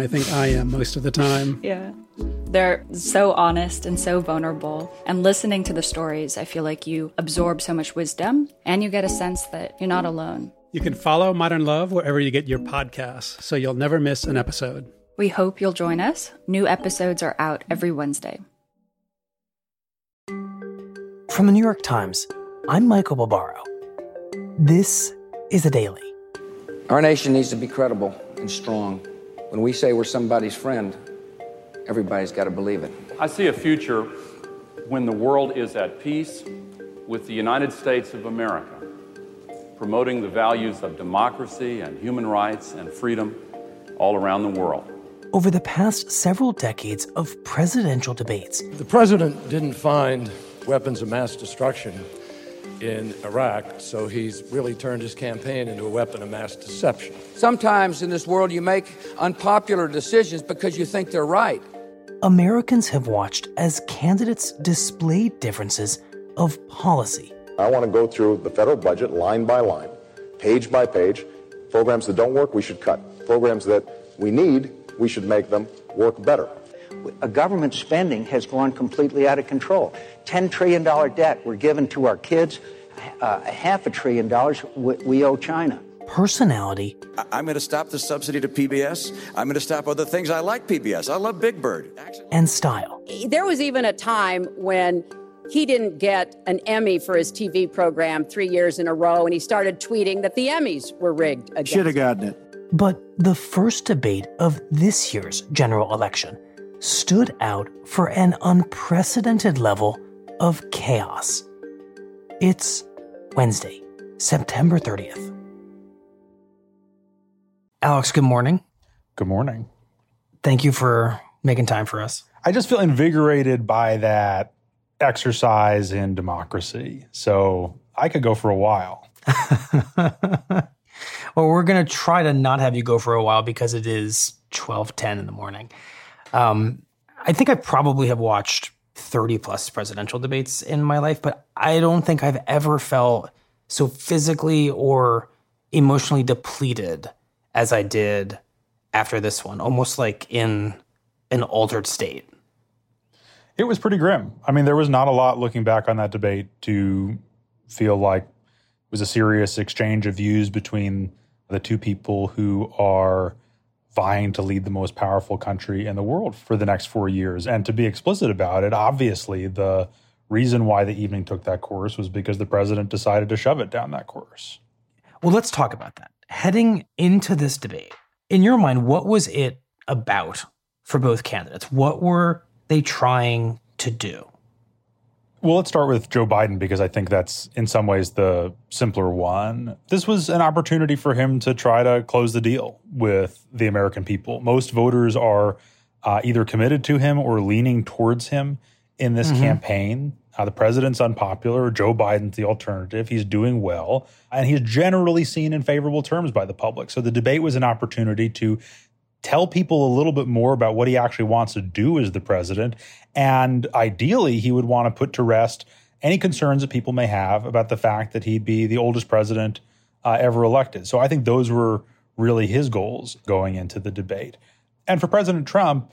I think I am most of the time. Yeah. They're so honest and so vulnerable. And listening to the stories, I feel like you absorb so much wisdom and you get a sense that you're not alone. You can follow Modern Love wherever you get your podcasts, so you'll never miss an episode. We hope you'll join us. New episodes are out every Wednesday. From the New York Times, I'm Michael Barbaro. This is a daily. Our nation needs to be credible and strong. When we say we're somebody's friend, everybody's got to believe it. I see a future when the world is at peace with the United States of America, promoting the values of democracy and human rights and freedom all around the world. Over the past several decades of presidential debates, the president didn't find weapons of mass destruction in Iraq, so he's really turned his campaign into a weapon of mass deception. Sometimes in this world, you make unpopular decisions because you think they're right. Americans have watched as candidates displayed differences of policy. I want to go through the federal budget line by line, page by page. Programs that don't work, we should cut. Programs that we need, we should make them work better. A government spending has gone completely out of control. $10 trillion debt we're given to our kids, uh, half a trillion dollars we owe China. Personality. I'm going to stop the subsidy to PBS. I'm going to stop other things. I like PBS. I love Big Bird. And style. There was even a time when he didn't get an Emmy for his TV program three years in a row, and he started tweeting that the Emmys were rigged. Should have gotten it. But the first debate of this year's general election stood out for an unprecedented level of chaos. It's Wednesday, September 30th. Alex, good morning. Good morning. Thank you for making time for us. I just feel invigorated by that exercise in democracy. So I could go for a while. well, we're going to try to not have you go for a while because it is 12:10 in the morning. Um, I think I probably have watched 30 plus presidential debates in my life, but I don't think I've ever felt so physically or emotionally depleted as I did after this one, almost like in an altered state. It was pretty grim. I mean, there was not a lot looking back on that debate to feel like it was a serious exchange of views between the two people who are vying to lead the most powerful country in the world for the next four years. And to be explicit about it, obviously, the reason why the evening took that course was because the president decided to shove it down that course. Well, let's talk about that. Heading into this debate, in your mind, what was it about for both candidates? What were they trying to do? Well, let's start with Joe Biden because I think that's in some ways the simpler one. This was an opportunity for him to try to close the deal with the American people. Most voters are uh, either committed to him or leaning towards him in this mm-hmm. campaign. Uh, the president's unpopular. Joe Biden's the alternative. He's doing well, and he's generally seen in favorable terms by the public. So the debate was an opportunity to tell people a little bit more about what he actually wants to do as the president. And ideally, he would want to put to rest any concerns that people may have about the fact that he'd be the oldest president uh, ever elected. So I think those were really his goals going into the debate. And for President Trump,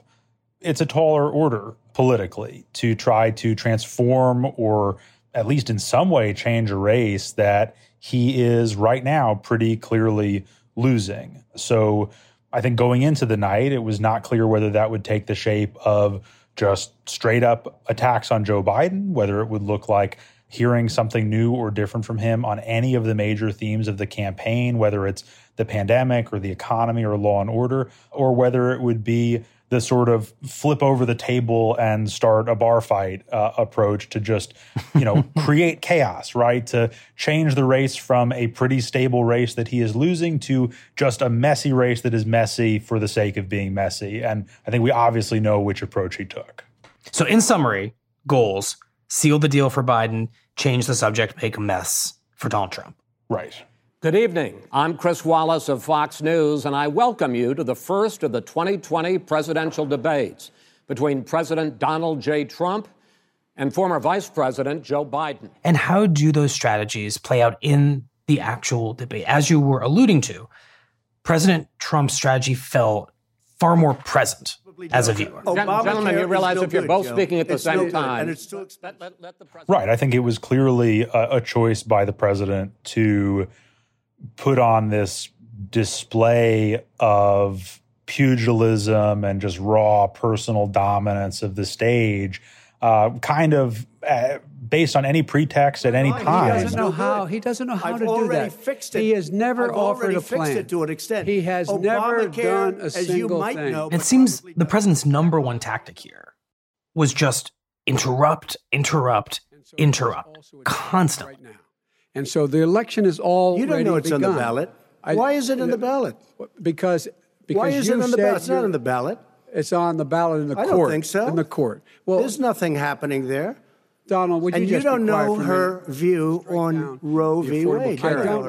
it's a taller order politically to try to transform or at least in some way change a race that he is right now pretty clearly losing. So I think going into the night, it was not clear whether that would take the shape of just straight up attacks on Joe Biden, whether it would look like hearing something new or different from him on any of the major themes of the campaign, whether it's the pandemic or the economy or law and order, or whether it would be the sort of flip over the table and start a bar fight uh, approach to just, you know, create chaos, right? To change the race from a pretty stable race that he is losing to just a messy race that is messy for the sake of being messy. And I think we obviously know which approach he took. So, in summary, goals seal the deal for Biden, change the subject, make a mess for Donald Trump. Right. Good evening. I'm Chris Wallace of Fox News, and I welcome you to the first of the 2020 presidential debates between President Donald J. Trump and former Vice President Joe Biden. And how do those strategies play out in the actual debate? As you were alluding to, President Trump's strategy felt far more present as a viewer. Gentlemen, you realize if you're both Joe. speaking at the it's same no time. And it's too let, let, let right. I think it was clearly a, a choice by the president to put on this display of pugilism and just raw personal dominance of the stage, uh, kind of uh, based on any pretext at any time. He doesn't know how. He doesn't know how I've to do that. Fixed it. He has never I've offered a plan. Fixed it to an extent. He has Obamacare, never done a as single you might thing. Know, it seems the president's number one tactic here was just interrupt, interrupt, interrupt constantly. And so the election is all You don't know it's begun. on the ballot. I, Why is it on the ballot? Because because Why is it on the ballot? It's not on the ballot. It's on the ballot in the I court. don't think so. In the court. Well, There's nothing happening there. Donald, would you and just you don't know her view on down Roe v. Wade.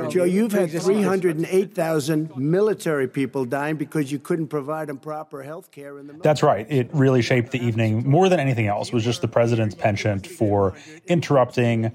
Joe, you've had 308,000 military people dying because you couldn't provide them proper health care in the military. That's right. It really shaped the evening more than anything else was just the president's penchant for interrupting,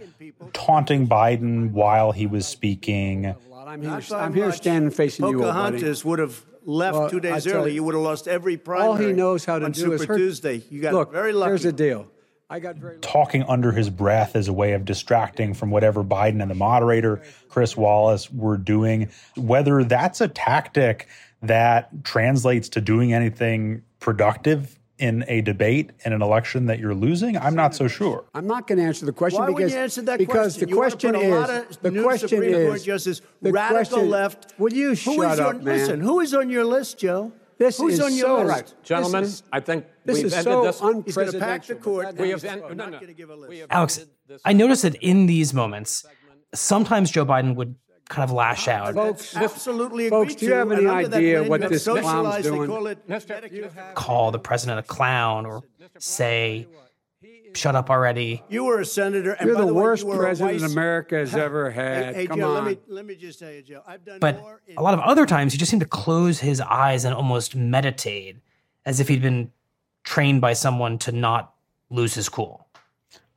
taunting Biden while he was speaking. I'm here, I'm here standing facing you, old buddy. Pocahontas would have left Well, two days tell early. you, You would have lost every primary. All he knows how to on do Super is hurt. Tuesday. You got Look, very lucky. here's the deal. I got very talking under his breath as a way of distracting from whatever Biden and the moderator, Chris Wallace, were doing. Whether that's a tactic that translates to doing anything productive in a debate in an election that you're losing, I'm not so sure. I'm not going to answer the question Why because you answer that because question? the You question put is the question Supreme is Court justices, the radical question- left. Will you shut is your, up, man? Listen, who is on your list, Joe? This Who's is on your so list? Right, gentlemen, is- I think this we've is ended so this. He's going to pack the unprecedented. court. We have he's en- no, not no. going to give a list. We have Alex, I noticed that in these moments, sometimes Joe Biden would kind of lash out. Folks, Absolutely folks, do you have any and under that idea what this have clown's doing? call call the president a clown or say, shut up already. You were a senator. And You're by the way, worst you president vice- America has ever had. Hey, hey, Come Joe, on. Let me, let me just tell you, Joe. I've done But more in a lot of other times, he just seemed to close his eyes and almost meditate as if he'd been trained by someone to not lose his cool.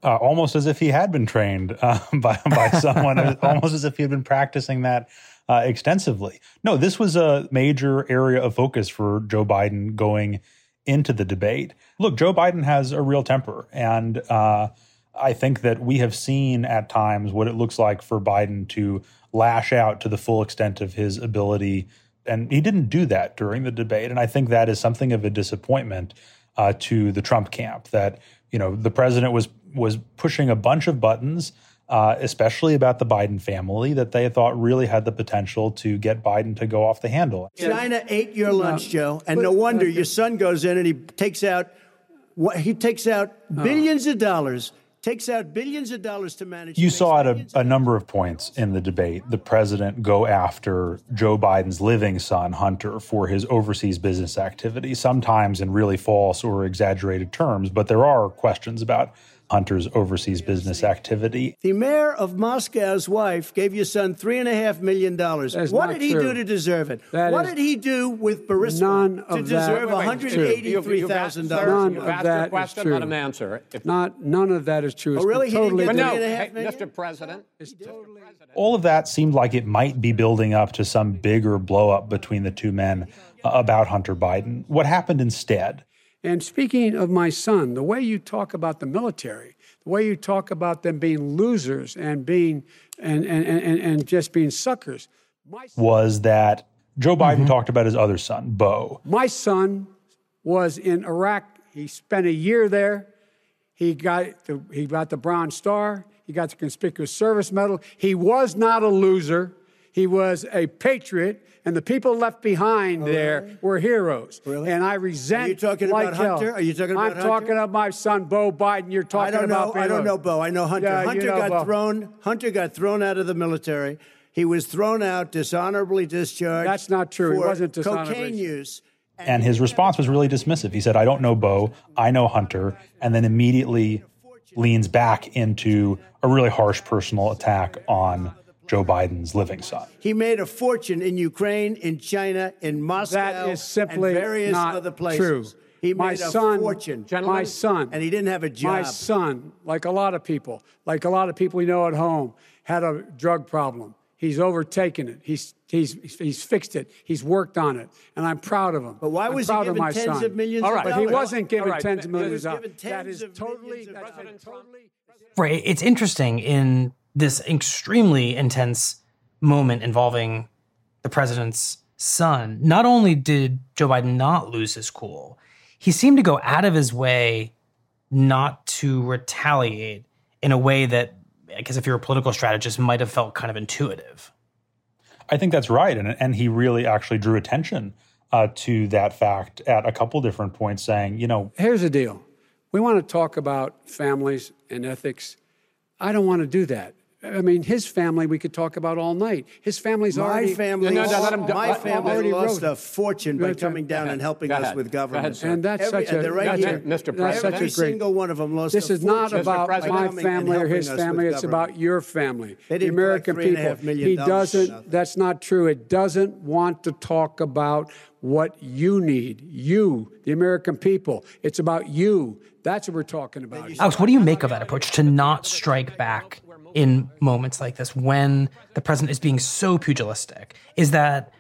Uh, almost as if he had been trained uh, by, by someone, almost as if he had been practicing that uh, extensively. No, this was a major area of focus for Joe Biden going into the debate. Look, Joe Biden has a real temper, and uh, I think that we have seen at times what it looks like for Biden to lash out to the full extent of his ability. And he didn't do that during the debate. And I think that is something of a disappointment uh, to the Trump camp that, you know, the president was was pushing a bunch of buttons, uh, especially about the Biden family, that they thought really had the potential to get Biden to go off the handle. China ate your lunch, Joe, and no wonder your son goes in and he takes out what he takes out oh. billions of dollars, takes out billions of dollars to manage. You to saw at a, a number of points in the debate the president go after Joe Biden's living son, Hunter, for his overseas business activity, sometimes in really false or exaggerated terms, but there are questions about Hunter's overseas business activity. The mayor of Moscow's wife gave your son three and a half million dollars. What did he true. do to deserve it? That what is did he do with Burisma none to of deserve is one hundred true. eighty-three thousand None? You've of asked that your is question, true. let him answer. If, Not none of that is true. It's Oh, really? He didn't get three no, and a half hey. Mr. President, All of that seemed like it might be building up to some bigger blowup between the two men uh, about Hunter Biden. What happened instead? And speaking of my son, the way you talk about the military, the way you talk about them being losers and being and and, and, and just being suckers. My, was that Joe Biden mm-hmm. talked about his other son, Bo. my son was in Iraq. He spent a year there. He got the he got the Bronze Star. He got the Conspicuous Service Medal. He was not a loser. He was a patriot, and the people left behind oh, there were heroes. Really? And I resent. Are you talking like about Hunter? hell. Are you talking about I'm Hunter? talking about my son, Bo Biden. You're talking I talking don't about. know. I don't know, Bo. I know Hunter. Yeah, you Hunter know got Bo. thrown. Hunter got thrown out of the military. He was thrown out, dishonorably discharged. That's not true. He wasn't dishonorably cocaine use. And his response was really dismissive. He said, I don't know Bo, I know Hunter, and then immediately leans back into a really harsh personal attack on Joe Biden's living son. He made a fortune in Ukraine, in China, in Moscow, That is simply and various not other places. true. He my made a son, fortune. My son, and he didn't have a job. My son, like a lot of people, like a lot of people we know at home, had a drug problem. He's overtaken it. He's he's he's fixed it. He's worked on it, and I'm proud of him. But why I'm was he proud of given my tens son. of millions All of right, but he wasn't given All right, tens of millions of dollars. That tens of totally, of that's dollars. totally. Right. It's interesting in this extremely intense moment involving the president's son. Not only did Joe Biden not lose his cool, he seemed to go out of his way not to retaliate in a way that I guess if you're a political strategist might have felt kind of intuitive. I think that's right. And, and he really actually drew attention uh, to that fact at a couple different points, saying, you know, Here's the deal. We want to talk about families and ethics. I don't want to do that. I mean, his family we could talk about all night. His family's My already family, No, no, all- let him- my let- family already lost wrote. a fortune by coming down and helping us with government. ahead. And that's Every- such a- right here. Mr. President. Every Such a great- single one of them lost This a is not about my family or his family. It's about your family, They the American collect three and a people. half million He doesn't. nothing. That's not true. It doesn't want to talk about what you need. You, the American people. It's about you. That's what we're talking about. Alex, what do you make of that approach to not strike back in moments like this when the president is being so pugilistic? Is that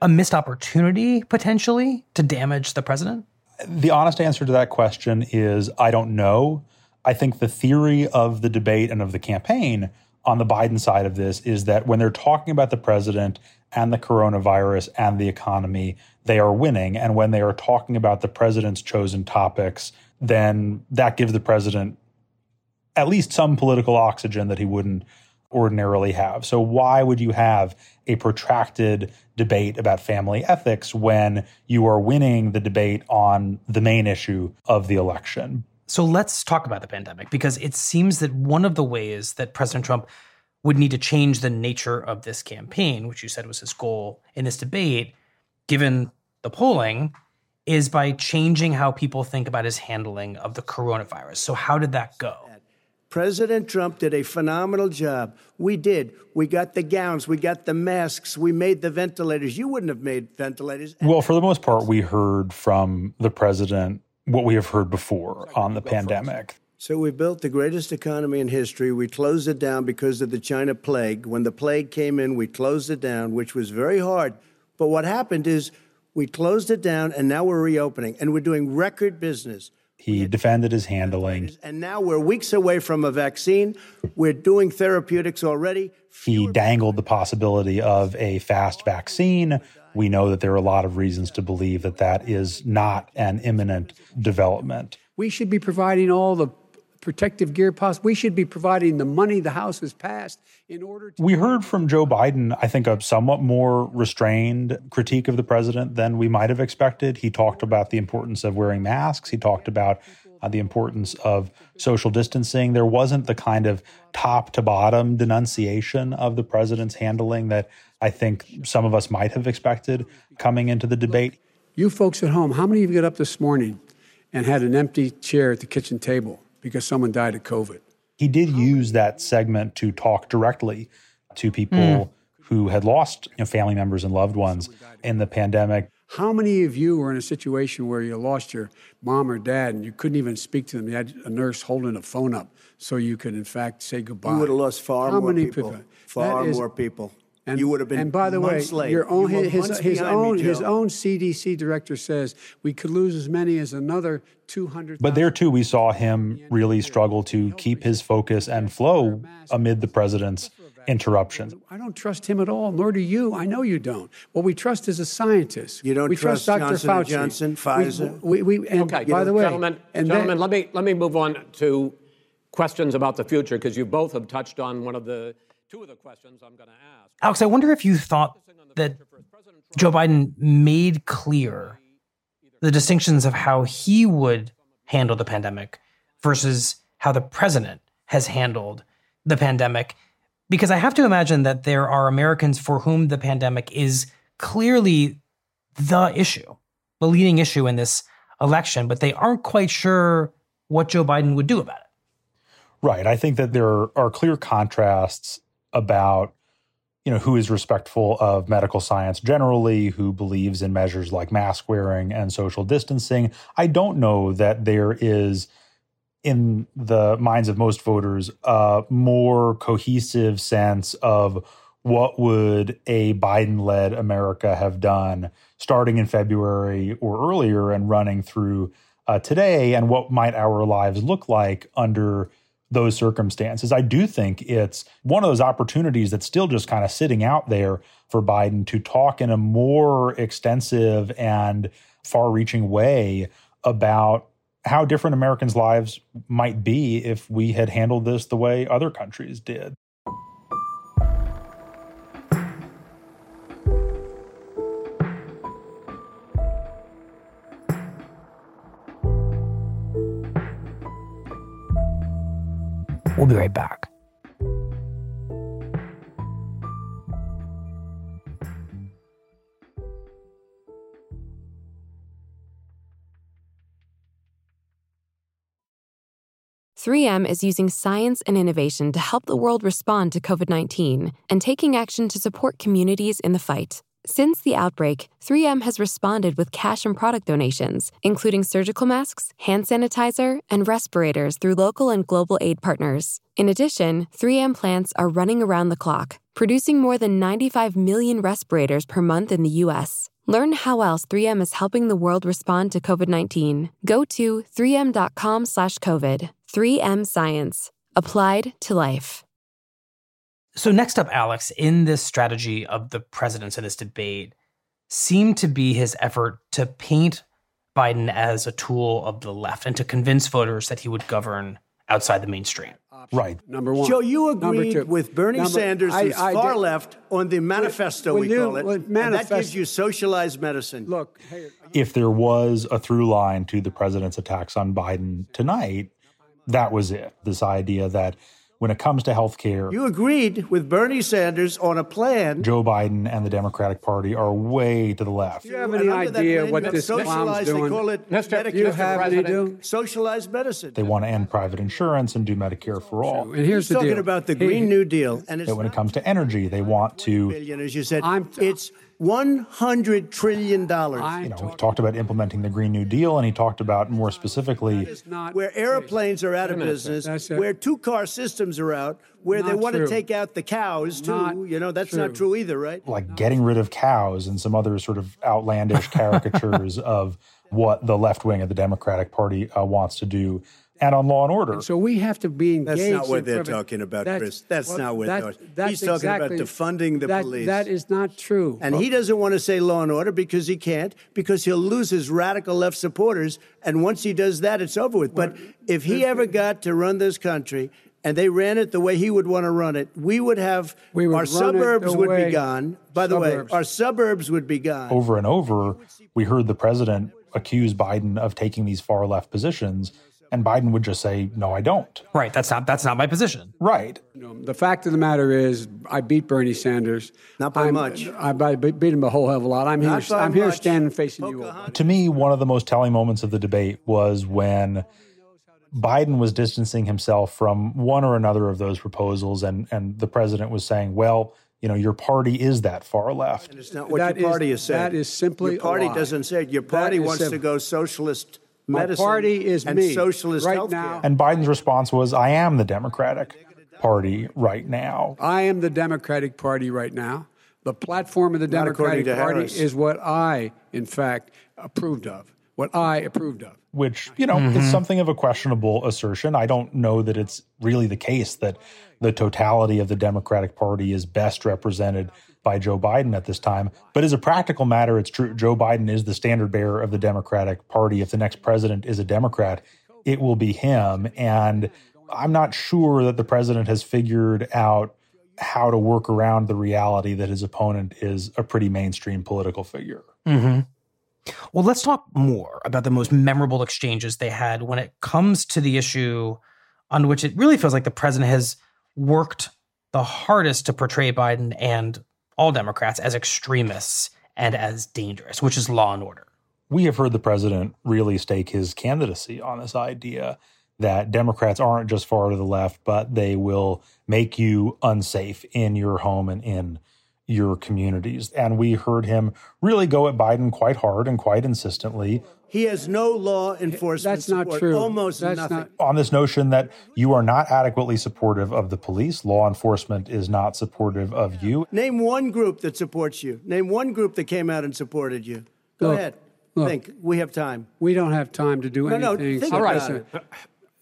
a missed opportunity potentially to damage the president? the honest answer to that question is I don't know. I think the theory of the debate and of the campaign on the Biden side of this is that when they're talking about the president and the coronavirus and the economy, they are winning. And when they are talking about the president's chosen topics, then that gives the president at least some political oxygen that he wouldn't ordinarily have. So why would you have a protracted debate about family ethics when you are winning the debate on the main issue of the election? So let's talk about the pandemic because it seems that one of the ways that President Trump would need to change the nature of this campaign, which you said was his goal in this debate, given the polling, is by changing how people think about his handling of the coronavirus. So, how did that go? President Trump did a phenomenal job. We did. We got the gowns, we got the masks, we made the ventilators. You wouldn't have made ventilators. Well, for the most part, we heard from the president what we have heard before on the pandemic. So we built the greatest economy in history. We closed it down because of the China plague. When the plague came in, we closed it down, which was very hard. But what happened is we closed it down and now we're reopening and we're doing record business. He defended his handling. And now we're weeks away from a vaccine. We're doing therapeutics already. He dangled the possibility of a fast vaccine. We know that there are a lot of reasons to believe that that is not an imminent development. We should be providing all the protective gear possible. We should be providing the money the House has passed in order to. We heard from Joe Biden, I think, a somewhat more restrained critique of the president than we might have expected. He talked about the importance of wearing masks. He talked about uh, the importance of social distancing. There wasn't the kind of top to bottom denunciation of the president's handling that I think some of us might have expected coming into the debate. You folks at home, how many of you got up this morning and had an empty chair at the kitchen table because someone died of COVID? He did use that segment to talk directly to people Mm. who had lost you know, family members and loved ones in the pandemic. How many of you were in a situation where you lost your mom or dad and you couldn't even speak to them? You had a nurse holding a phone up so you could, in fact, say goodbye. You would have lost far How more many people. Far That is- more people. And, you would have been And by the way, late. your own You his, his behind me, own his own CDC director says we could lose as many as another 200. But there too, we saw him really struggle to keep his focus and flow amid the president's interruptions. I don't trust him at all, nor do you. I know you don't. What we trust is a scientist. You don't we trust Dr. Johnson Fauci. and Johnson, Pfizer? We, we, and okay, by the way, gentlemen, and gentlemen, then- let me let me move on to questions about the future because you both have touched on one of the two of the questions I'm going to ask. Alex, I wonder if you thought that Joe Biden made clear the distinctions of how he would handle the pandemic versus how the president has handled the pandemic. Because I have to imagine that there are Americans for whom the pandemic is clearly the issue, the leading issue in this election, but they aren't quite sure what Joe Biden would do about it. Right. I think that there are clear contrasts about you know who is respectful of medical science generally who believes in measures like mask wearing and social distancing. I don't know that there is in the minds of most voters a more cohesive sense of what would a biden-led america have done starting in february or earlier and running through uh, today and what might our lives look like under those circumstances. I do think it's one of those opportunities that's still just kind of sitting out there for Biden to talk in a more extensive and far reaching way about how different Americans' lives might be if we had handled this the way other countries did. We'll be right back. Three M is using science and innovation to help the world respond to COVID 19 and taking action to support communities in the fight. Since the outbreak, 3M has responded with cash and product donations, including surgical masks, hand sanitizer, and respirators through local and global aid partners. In addition, 3M plants are running around the clock, producing more than 95 million respirators per month in the U.S. Learn how else 3M is helping the world respond to COVID-19. Go to 3m.com/covid. 3M Science. Applied to life. So, next up, Alex, in this strategy of the president's in this debate, seemed to be his effort to paint Biden as a tool of the left and to convince voters that he would govern outside the mainstream. Right. Number one. Joe, you agreed with Bernie Number- Sanders, I- who's I far did- left, on the manifesto, when we you- call it. when and that gives you socialized medicine. Look, hey, If there was a through line to the president's attacks on Biden tonight, that was it. This idea that when it comes to health care, You agreed with Bernie Sanders on a plan. Joe Biden and the Democratic Party are way to the left. do you have any idea what this have clown's socialized, They doing? call it Mr. Medicare. you have any President. do? socialized medicine. They want to end private insurance and do Medicare for all. And here's He's the talking deal. about the He- Green New Deal, and it's That when it comes to energy, they want to billion, as you said. I'm- it's one hundred trillion dollars. I'm you know, he talking- talked about implementing the Green New Deal, and he talked about more specifically where airplanes are out of business, where two-car systems are out, where they want true. to take out the cows too. Not you know, that's not true. true either, right? like getting rid of cows and some other sort of outlandish caricatures of what the left wing of the Democratic Party uh, wants to do, and on law and order. So we have to be engaged. That's not what they're prevent- talking about, That's- Chris. That's well, not what that- they're talking- that's He's talking about exactly- defunding the that- police. That is not true. And he doesn't want to say law and order because he can't, because he'll lose his radical left supporters. And once he does that, it's over with. But if he ever got to run this country and they ran it the way he would want to run it, we would have We would our suburbs would way- be gone. By the Suburbs. way, our suburbs would be gone. over and over, we heard the president accuse Biden of taking these far left positions, and Biden would just say, "No, I don't." Right. That's not that's not my position. Right. The fact of the matter is, I beat Bernie Sanders. Not by I'm- much. I, I beat him a whole hell of a lot. I'm Not here. I'm here standing facing you. all. To me, one of the most telling moments of the debate was when Biden was distancing himself from one or another of those proposals, and and the president was saying, "Well, you know, your party is that far left." It's not what That your is- party has said. that is simply your party a lie. doesn't say it. Your party is wants to go socialist My medicine. party is and me. socialist Right healthcare. now- And Biden's response was, "I am the Democratic Party right now." I am the Democratic Party right now. The platform of the Not Democratic Party Harris. is what I, in fact, approved of. What I approved of. which you know is mm-hmm. something of a questionable assertion. I don't know that it's really the case that the totality of the Democratic Party is best represented by Joe Biden at this time. But as a practical matter, it's true. Joe Biden is the standard bearer of the Democratic Party. If the next president is a Democrat, it will be him. And I'm not sure that the president has figured out how to work around the reality that his opponent is a pretty mainstream political figure. Mm-hmm. Well, let's talk more about the most memorable exchanges they had when it comes to the issue on which it really feels like the president has worked the hardest to portray Biden and all Democrats as extremists and as dangerous, which is law and order. We have heard the president really stake his candidacy on this idea that Democrats aren't just far to the left, but they will make you unsafe in your home and in your communities. And we heard him really go at Biden quite hard and quite insistently. He has no law enforcement. Support. That's not support, true. Almost That's nothing. not- On this notion that you are not adequately supportive of the police, law enforcement is not supportive of you. Name one group that supports you. Name one group that came out and supported you. Go Look, ahead. look. think. We have time. We don't have time to do No, no, anything. think so about listen, it.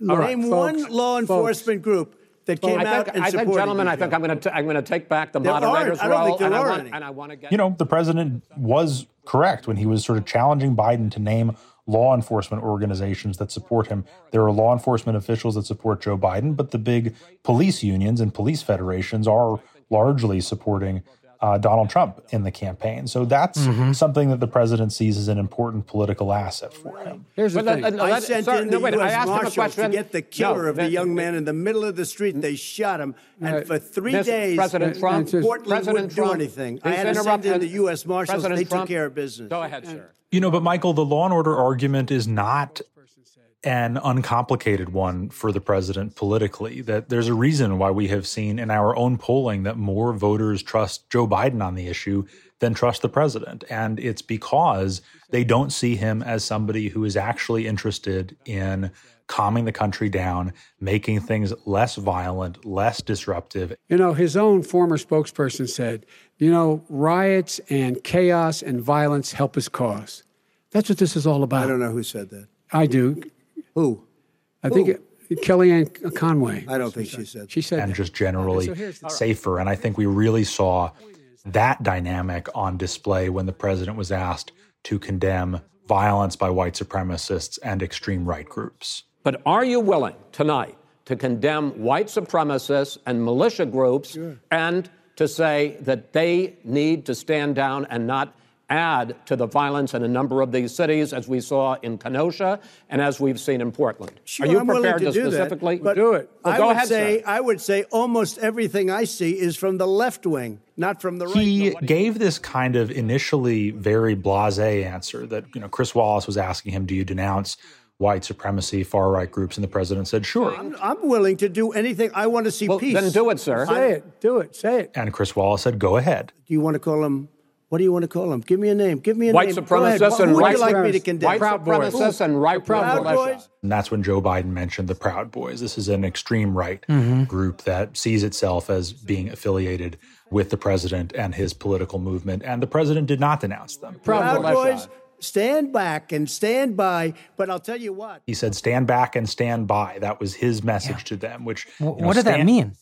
look, Name folks, one law folks, enforcement group that came I out think, and I supported think, gentlemen, you, I think I'm going to I'm going to take back the There aren't. moderator's I don't role, think there and, I are want, any. and I want to get You know, the president was correct when he was sort of challenging Biden to name law enforcement organizations that support him. There are law enforcement officials that support Joe Biden, but the big police unions and police federations are largely supporting uh, Donald Trump in the campaign. So that's Mm-hmm. something that the president sees as an important political asset for him. Here's the thing. that- no, I that- sent sir, in no, the wait, I U.S. asked him a Marshals question. to get the killer No, of the that- young man in the middle of the street. They shot him, and Uh, for three This- days, President Trump, Portland President wouldn't Trump, do anything. I had to send in the U.S. Marshals. President they Trump- took care of business. Go ahead, sir. You know, but Michael, the law and order argument is not an uncomplicated one for the president politically. That there's a reason why we have seen in our own polling that more voters trust Joe Biden on the issue than trust the president. And it's because they don't see him as somebody who is actually interested in calming the country down, making things less violent, less disruptive. You know, his own former spokesperson said, you know, riots and chaos and violence help his cause. That's what this is all about. I don't know who said that. I do. Who? I think it, Kellyanne Conway. I don't think she said. She said and that. just generally So safer. And I think we really saw that dynamic on display when the president was asked to condemn violence by white supremacists and extreme right groups. But are you willing tonight to condemn white supremacists and militia groups and to say that they need to stand down and not add to the violence in a number of these cities, as we saw in Kenosha and as we've seen in Portland? Sure, are you I'm prepared to, to, do specifically that, Do it. Well, I go would ahead, say sir. I would say almost everything I see is from the left wing, not from the right. He gave this kind of initially very blasé answer that, you know, Chris Wallace was asking him, do you denounce white supremacy, far right groups? And the president said, sure. I'm, I'm willing to do anything. I want to see Well, peace. then do it, sir. Say it. Do it. Say it. And Chris Wallace said, go ahead. Do you want to call him? What do you want to call him? Give me a name. Give me a White name. Go ahead. supremacists Who and would right you like me to condemn? White Proud Boys. supremacists and right Proud militia. Boys? And that's when Joe Biden mentioned the Proud Boys. This is an extreme right Mm-hmm. group that sees itself as being affiliated with the president and his political movement. And the president did not denounce them. Proud Militia. Boys, stand back and stand by. But I'll tell you what. He said, stand back and stand by. That was his message to them, which. W- you know, what did that mean?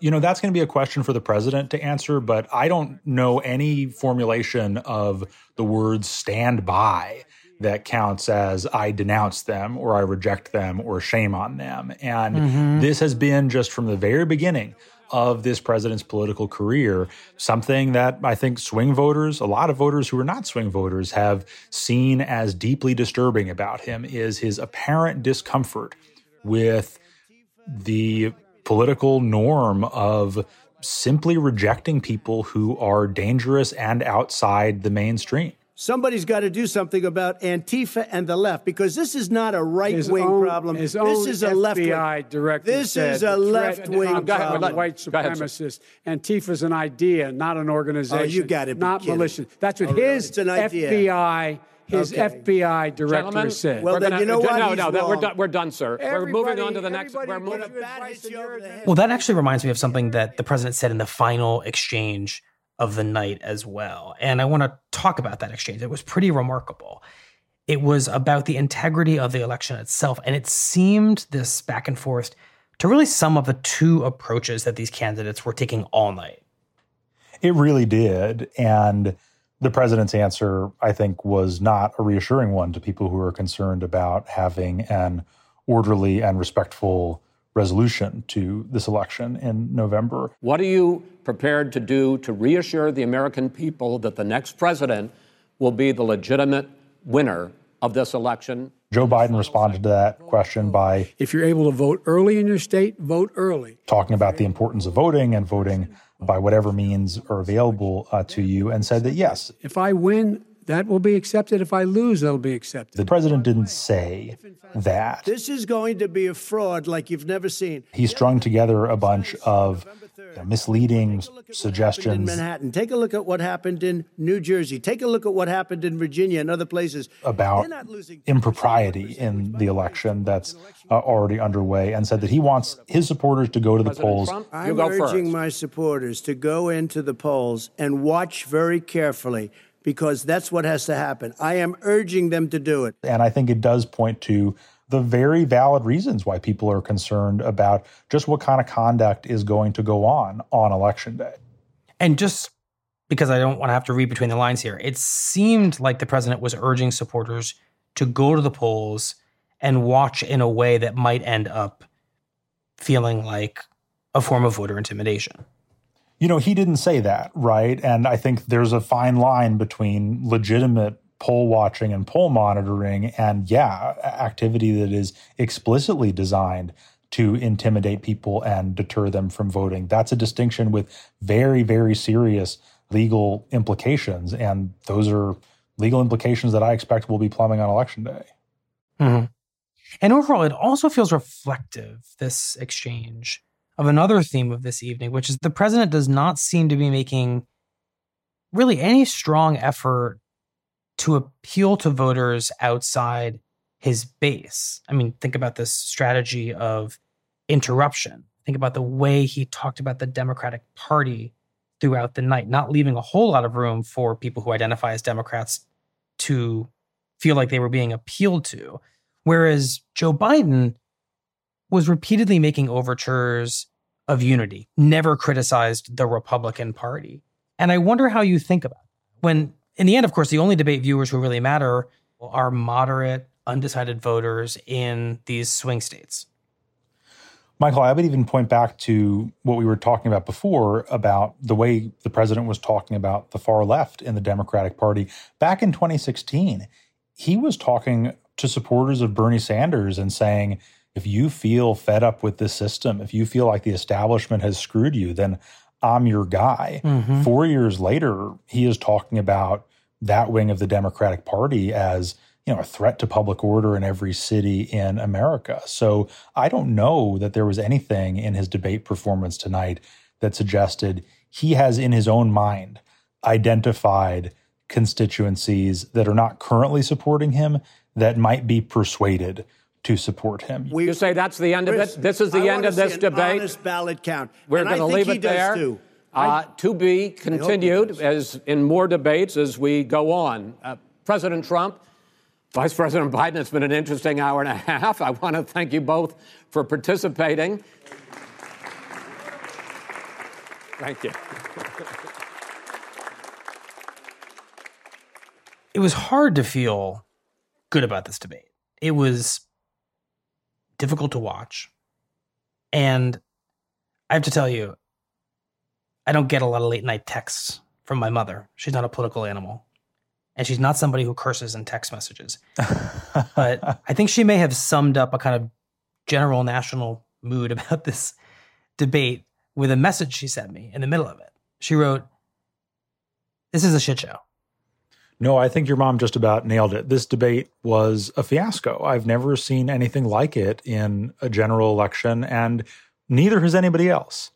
You know, that's going to be a question for the president to answer, but I don't know any formulation of the words stand by that counts as I denounce them or I reject them or shame on them. And Mm-hmm. this has been just from the very beginning of this president's political career, something that I think swing voters, a lot of voters who are not swing voters, have seen as deeply disturbing about him is his apparent discomfort with the political norm of simply rejecting people who are dangerous and outside the mainstream. Somebody's got to do something about Antifa and the left because this is not a right wing problem. His this own is a left wing. FBI director. This is a left wing of Go ahead, problem. let- white go ahead, sir. supremacists. Antifa's an idea, not an organization. Oh, you got it. be Not kidding. militia. That's what Oh, really? his It's an idea. FBI, his Okay. FBI director Gentlemen, said. Well, we're then gonna- you know what? No, He's no, that- we're done. We're done, sir. we're moving on to the next. We're moving. you Bat advice hits and you you're over the advice. head. Well, that actually reminds me of something that the president said in the final exchange of the night as well. And I want to talk about that exchange. It was pretty remarkable. It was about the integrity of the election itself. And it seemed this back and forth to really sum up the two approaches that these candidates were taking all night. It really did. And the president's answer, I think, was not a reassuring one to people who are concerned about having an orderly and respectful resolution to this election in November. What are you prepared to do to reassure the American people that the next president will be the legitimate winner of this election? Joe Biden responded to that question by If you're able to vote early in your state, vote early. talking about the importance of voting and voting by whatever means are available uh, to you, and said that yes, If I win, that will be accepted. If I lose, that'll be accepted. the president didn't say that. This is going to be a fraud like you've never seen. He strung together a bunch of you know, misleading in suggestions Manhattan. Take a look at what happened in New Jersey. Take a look at what happened in Virginia and other places. about impropriety in the election that's uh, already underway and said that he wants his supporters to go to the polls. I'm urging my supporters to go into the polls and watch very carefully because that's what has to happen. I am urging them to do it. And I think it does point to the very valid reasons why people are concerned about just what kind of conduct is going to go on on election day. And just because I don't want to have to read between the lines here, it seemed like the president was urging supporters to go to the polls and watch in a way that might end up feeling like a form of voter intimidation. You know, he didn't say that, right? And I think there's a fine line between legitimate poll watching and poll monitoring and, yeah, activity that is explicitly designed to intimidate people and deter them from voting. That's a distinction with very, very serious legal implications. And those are legal implications that I expect will be plumbing on election day. Mm-hmm. And overall, it also feels reflective, this exchange, of another theme of this evening, which is the president does not seem to be making really any strong effort to appeal to voters outside his base. I mean, think about this strategy of interruption. Think about the way he talked about the Democratic Party throughout the night, not leaving a whole lot of room for people who identify as Democrats to feel like they were being appealed to. Whereas Joe Biden was repeatedly making overtures of unity, never criticized the Republican Party. And I wonder how you think about it. when, in the end, of course, the only debate viewers who really matter are moderate, undecided voters in these swing states. Michael, I would even point back to what we were talking about before about the way the president was talking about the far left in the Democratic Party. Back in 2016, he was talking to supporters of Bernie Sanders and saying, if you feel fed up with this system, if you feel like the establishment has screwed you, then I'm your guy. Mhm. Four years later, he is talking about that wing of the Democratic Party as you know a threat to public order in every city in America. So I don't know that there was anything in his debate performance tonight that suggested he has in his own mind identified constituencies that are not currently supporting him that might be persuaded to support him. you say that's the end Chris, of it? This is the I end of this debate? Honest ballot count. We're going to leave he it does there. too. Uh, to be continued as in more debates as we go on. Uh, President Trump, Vice President Biden, it's been an interesting hour and a half. I want to thank you both for participating. Thank you. It was hard to feel good about this debate. It was difficult to watch. And I have to tell you, I don't get a lot of late night texts from my mother. She's not a political animal. And she's not somebody who curses in text messages. but I think she may have summed up a kind of general national mood about this debate with a message she sent me in the middle of it. She wrote, This is a shit show. No, I think your mom just about nailed it. This debate was a fiasco. I've never seen anything like it in a general election, and neither has anybody else.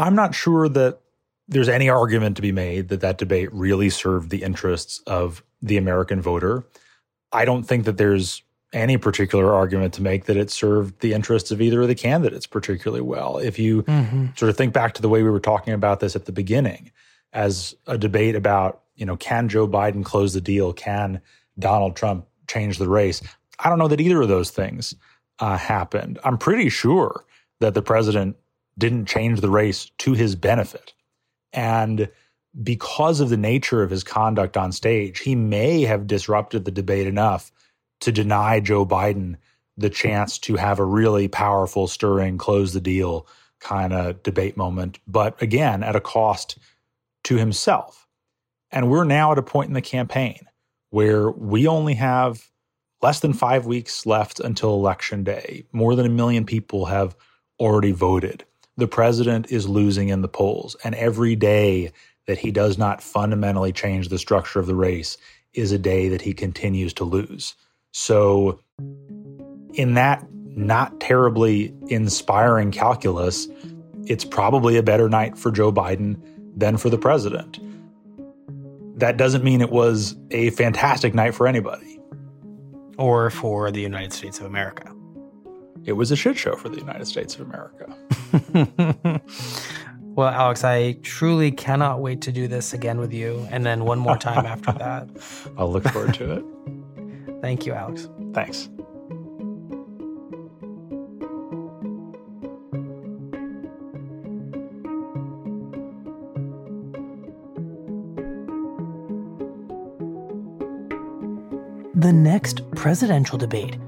I'm not sure that there's any argument to be made that that debate really served the interests of the American voter. I don't think that there's any particular argument to make that it served the interests of either of the candidates particularly well. If you Mhm. sort of think back to the way we were talking about this at the beginning as a debate about, you know, can Joe Biden close the deal? Can Donald Trump change the race? I don't know that either of those things uh, happened. I'm pretty sure that the president didn't change the race to his benefit. And because of the nature of his conduct on stage, he may have disrupted the debate enough to deny Joe Biden the chance to have a really powerful, stirring, close the deal kind of debate moment, but again, at a cost to himself. And we're now at a point in the campaign where we only have less than five weeks left until election day. More than a million people have already voted. The president is losing in the polls. And every day that he does not fundamentally change the structure of the race is a day that he continues to lose. So, in that not terribly inspiring calculus, it's probably a better night for Joe Biden than for the president. That doesn't mean it was a fantastic night for anybody. Or for the United States of America. It was a shit show for the United States of America. well, Alex, I truly cannot wait to do this again with you, and then one more time after that. I'll look forward to it. Thank you, Alex. Thanks. The next presidential debate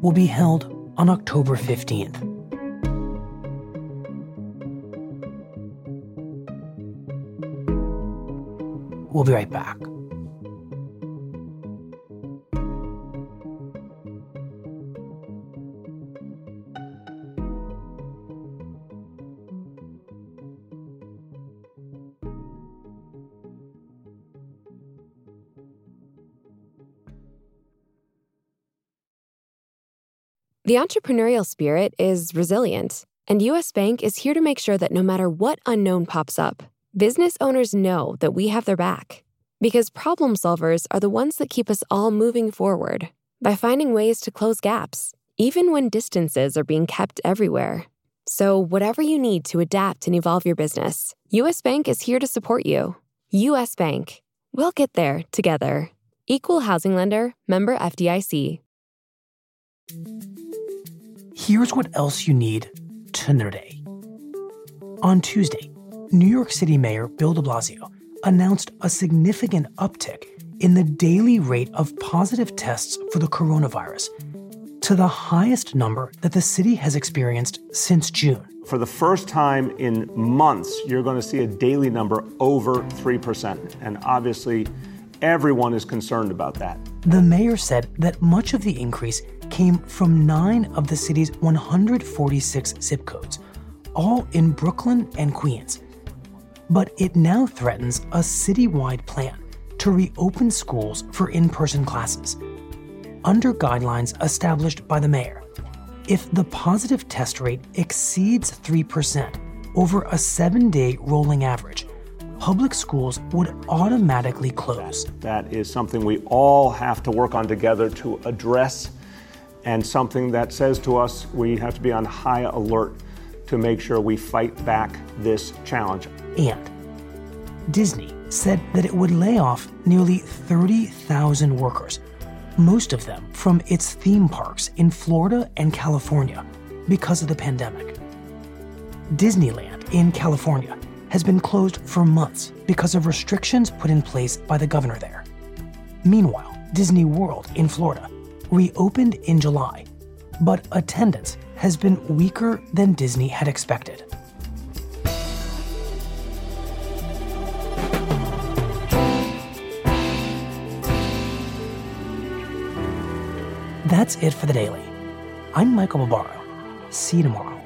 will be held on October 15th. We'll be right back. The entrepreneurial spirit is resilient, and US Bank is here to make sure that no matter what unknown pops up, business owners know that we have their back. Because problem solvers are the ones that keep us all moving forward by finding ways to close gaps, even when distances are being kept everywhere. So, whatever you need to adapt and evolve your business, US Bank is here to support you. US Bank. We'll get there together. Equal housing lender, member FDIC. Here's what else you need to know today. On Tuesday, New York City Mayor Bill de Blasio announced a significant uptick in the daily rate of positive tests for the coronavirus to the highest number that the city has experienced since June. For the first time in months, you're going to see a daily number over 3%. And obviously, everyone is concerned about that. The mayor said that much of the increase came from nine of the city's 146 zip codes, all in Brooklyn and Queens. But it now threatens a citywide plan to reopen schools for in person classes. Under guidelines established by the mayor, if the positive test rate exceeds 3% over a seven day rolling average, public schools would automatically close. That is something we all have to work on together to address, and something that says to us we have to be on high alert to make sure we fight back this challenge. And Disney said that it would lay off nearly 30,000 workers, most of them from its theme parks in Florida and California because of the pandemic. Disneyland in California has been closed for months because of restrictions put in place by the governor there. Meanwhile, Disney World in Florida reopened in July, but attendance has been weaker than Disney had expected. That's it for the daily. I'm Michael Barbaro. See you tomorrow.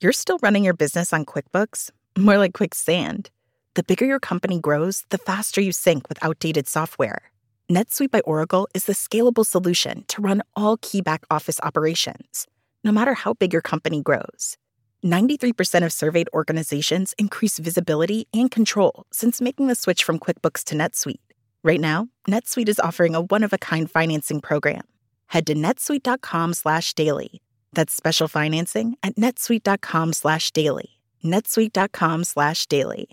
You're still running your business on QuickBooks? More like quicksand. The bigger your company grows, the faster you sync with outdated software. NetSuite by Oracle is the scalable solution to run all key back office operations, no matter how big your company grows. 93% of surveyed organizations increase visibility and control since making the switch from QuickBooks to NetSuite. Right now, NetSuite is offering a one-of-a-kind financing program. Head to netsuite.com/daily. That's special financing at netsuite.com/daily. netsuite.com/daily.